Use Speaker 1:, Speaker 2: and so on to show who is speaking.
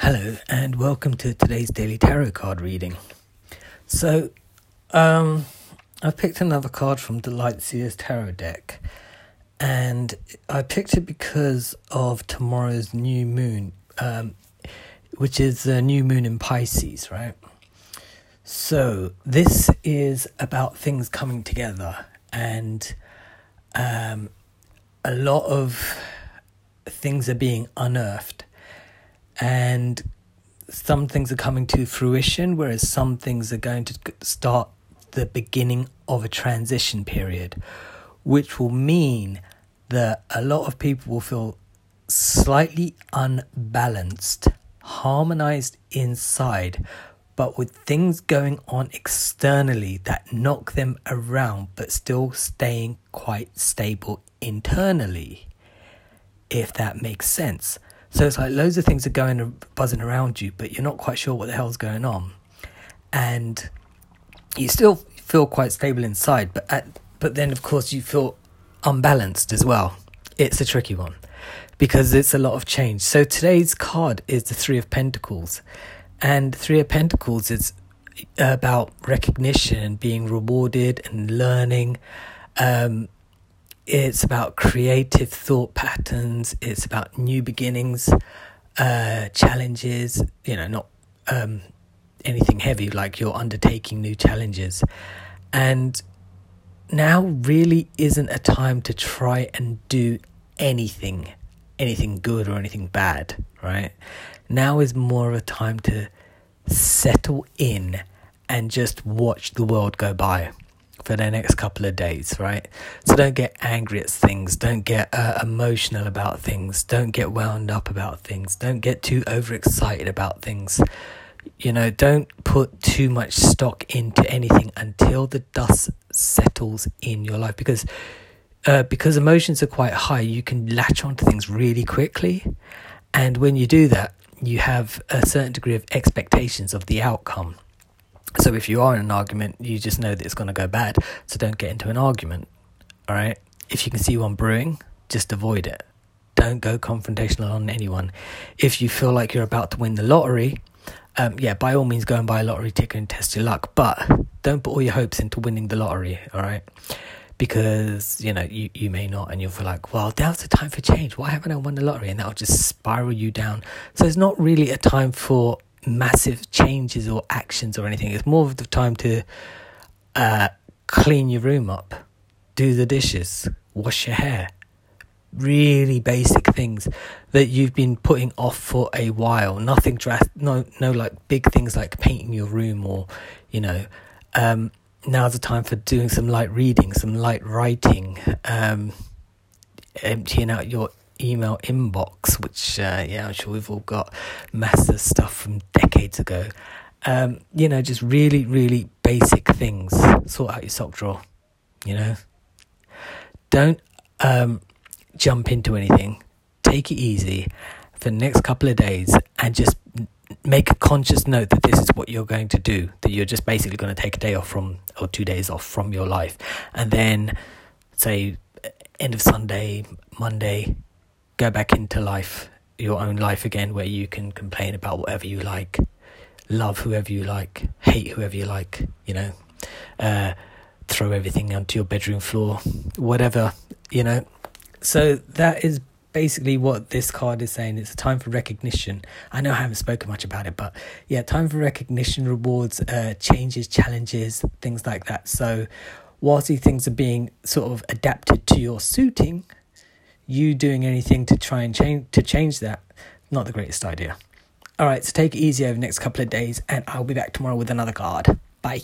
Speaker 1: Hello, and welcome to today's daily tarot card reading. So, um, I've picked another card from the Light Seer's Tarot deck, and I picked it because of tomorrow's new moon, um, which is the new moon in Pisces, right? So, this is about things coming together, and um, a lot of things are being unearthed and some things are coming to fruition, whereas some things are going to start the beginning of a transition period, which will mean that a lot of people will feel slightly unbalanced, harmonized inside, but with things going on externally that knock them around, but still staying quite stable internally, if that makes sense. So it's like loads of things are going buzzing around you, but you're not quite sure what the hell's going on, and you still feel quite stable inside. But at, but then of course you feel unbalanced as well. It's a tricky one because it's a lot of change. So today's card is the Three of Pentacles, and Three of Pentacles is about recognition and being rewarded and learning. Um, it's about creative thought patterns. It's about new beginnings, uh, challenges. You know, not um, anything heavy like you're undertaking new challenges. And now really isn't a time to try and do anything, anything good or anything bad, right? Now is more of a time to settle in and just watch the world go by for the next couple of days, right? So don't get angry at things, don't get uh, emotional about things, don't get wound up about things, don't get too overexcited about things. You know, don't put too much stock into anything until the dust settles in your life because uh, because emotions are quite high, you can latch onto things really quickly. And when you do that, you have a certain degree of expectations of the outcome. So if you are in an argument, you just know that it's going to go bad. So don't get into an argument. All right. If you can see one brewing, just avoid it. Don't go confrontational on anyone. If you feel like you're about to win the lottery, um, yeah, by all means, go and buy a lottery ticket and test your luck. But don't put all your hopes into winning the lottery. All right. Because you know you, you may not, and you'll feel like, well, now's the time for change. Why haven't I won the lottery? And that'll just spiral you down. So it's not really a time for massive changes or actions or anything. It's more of the time to uh, clean your room up, do the dishes, wash your hair. Really basic things that you've been putting off for a while. Nothing drastic, no, no, like big things like painting your room or, you know, um, now's the time for doing some light reading, some light writing, um, emptying out your email inbox, which, uh, yeah, I'm sure we've all got massive stuff from decades ago. Um, you know, just really, really basic things. Sort out your sock drawer, you know. Don't um, jump into anything. Take it easy for the next couple of days and just make a conscious note that this is what you're going to do. That you're just basically going to take a day off from, or two days off from your life. And then, say, end of Sunday, Monday, go back into life, your own life again, where you can complain about whatever you like, love whoever you like, hate whoever you like, you know, uh, throw everything onto your bedroom floor, whatever, you know. So that is basically what this card is saying. It's a time for recognition. I know I haven't spoken much about it, but yeah, time for recognition, rewards, uh, changes, challenges, things like that. So, whilst these things are being sort of adapted to your suiting, you doing anything to try and change to change that? Not the greatest idea. All right so take it easy over the next couple of days and i'll be back tomorrow with another card. Bye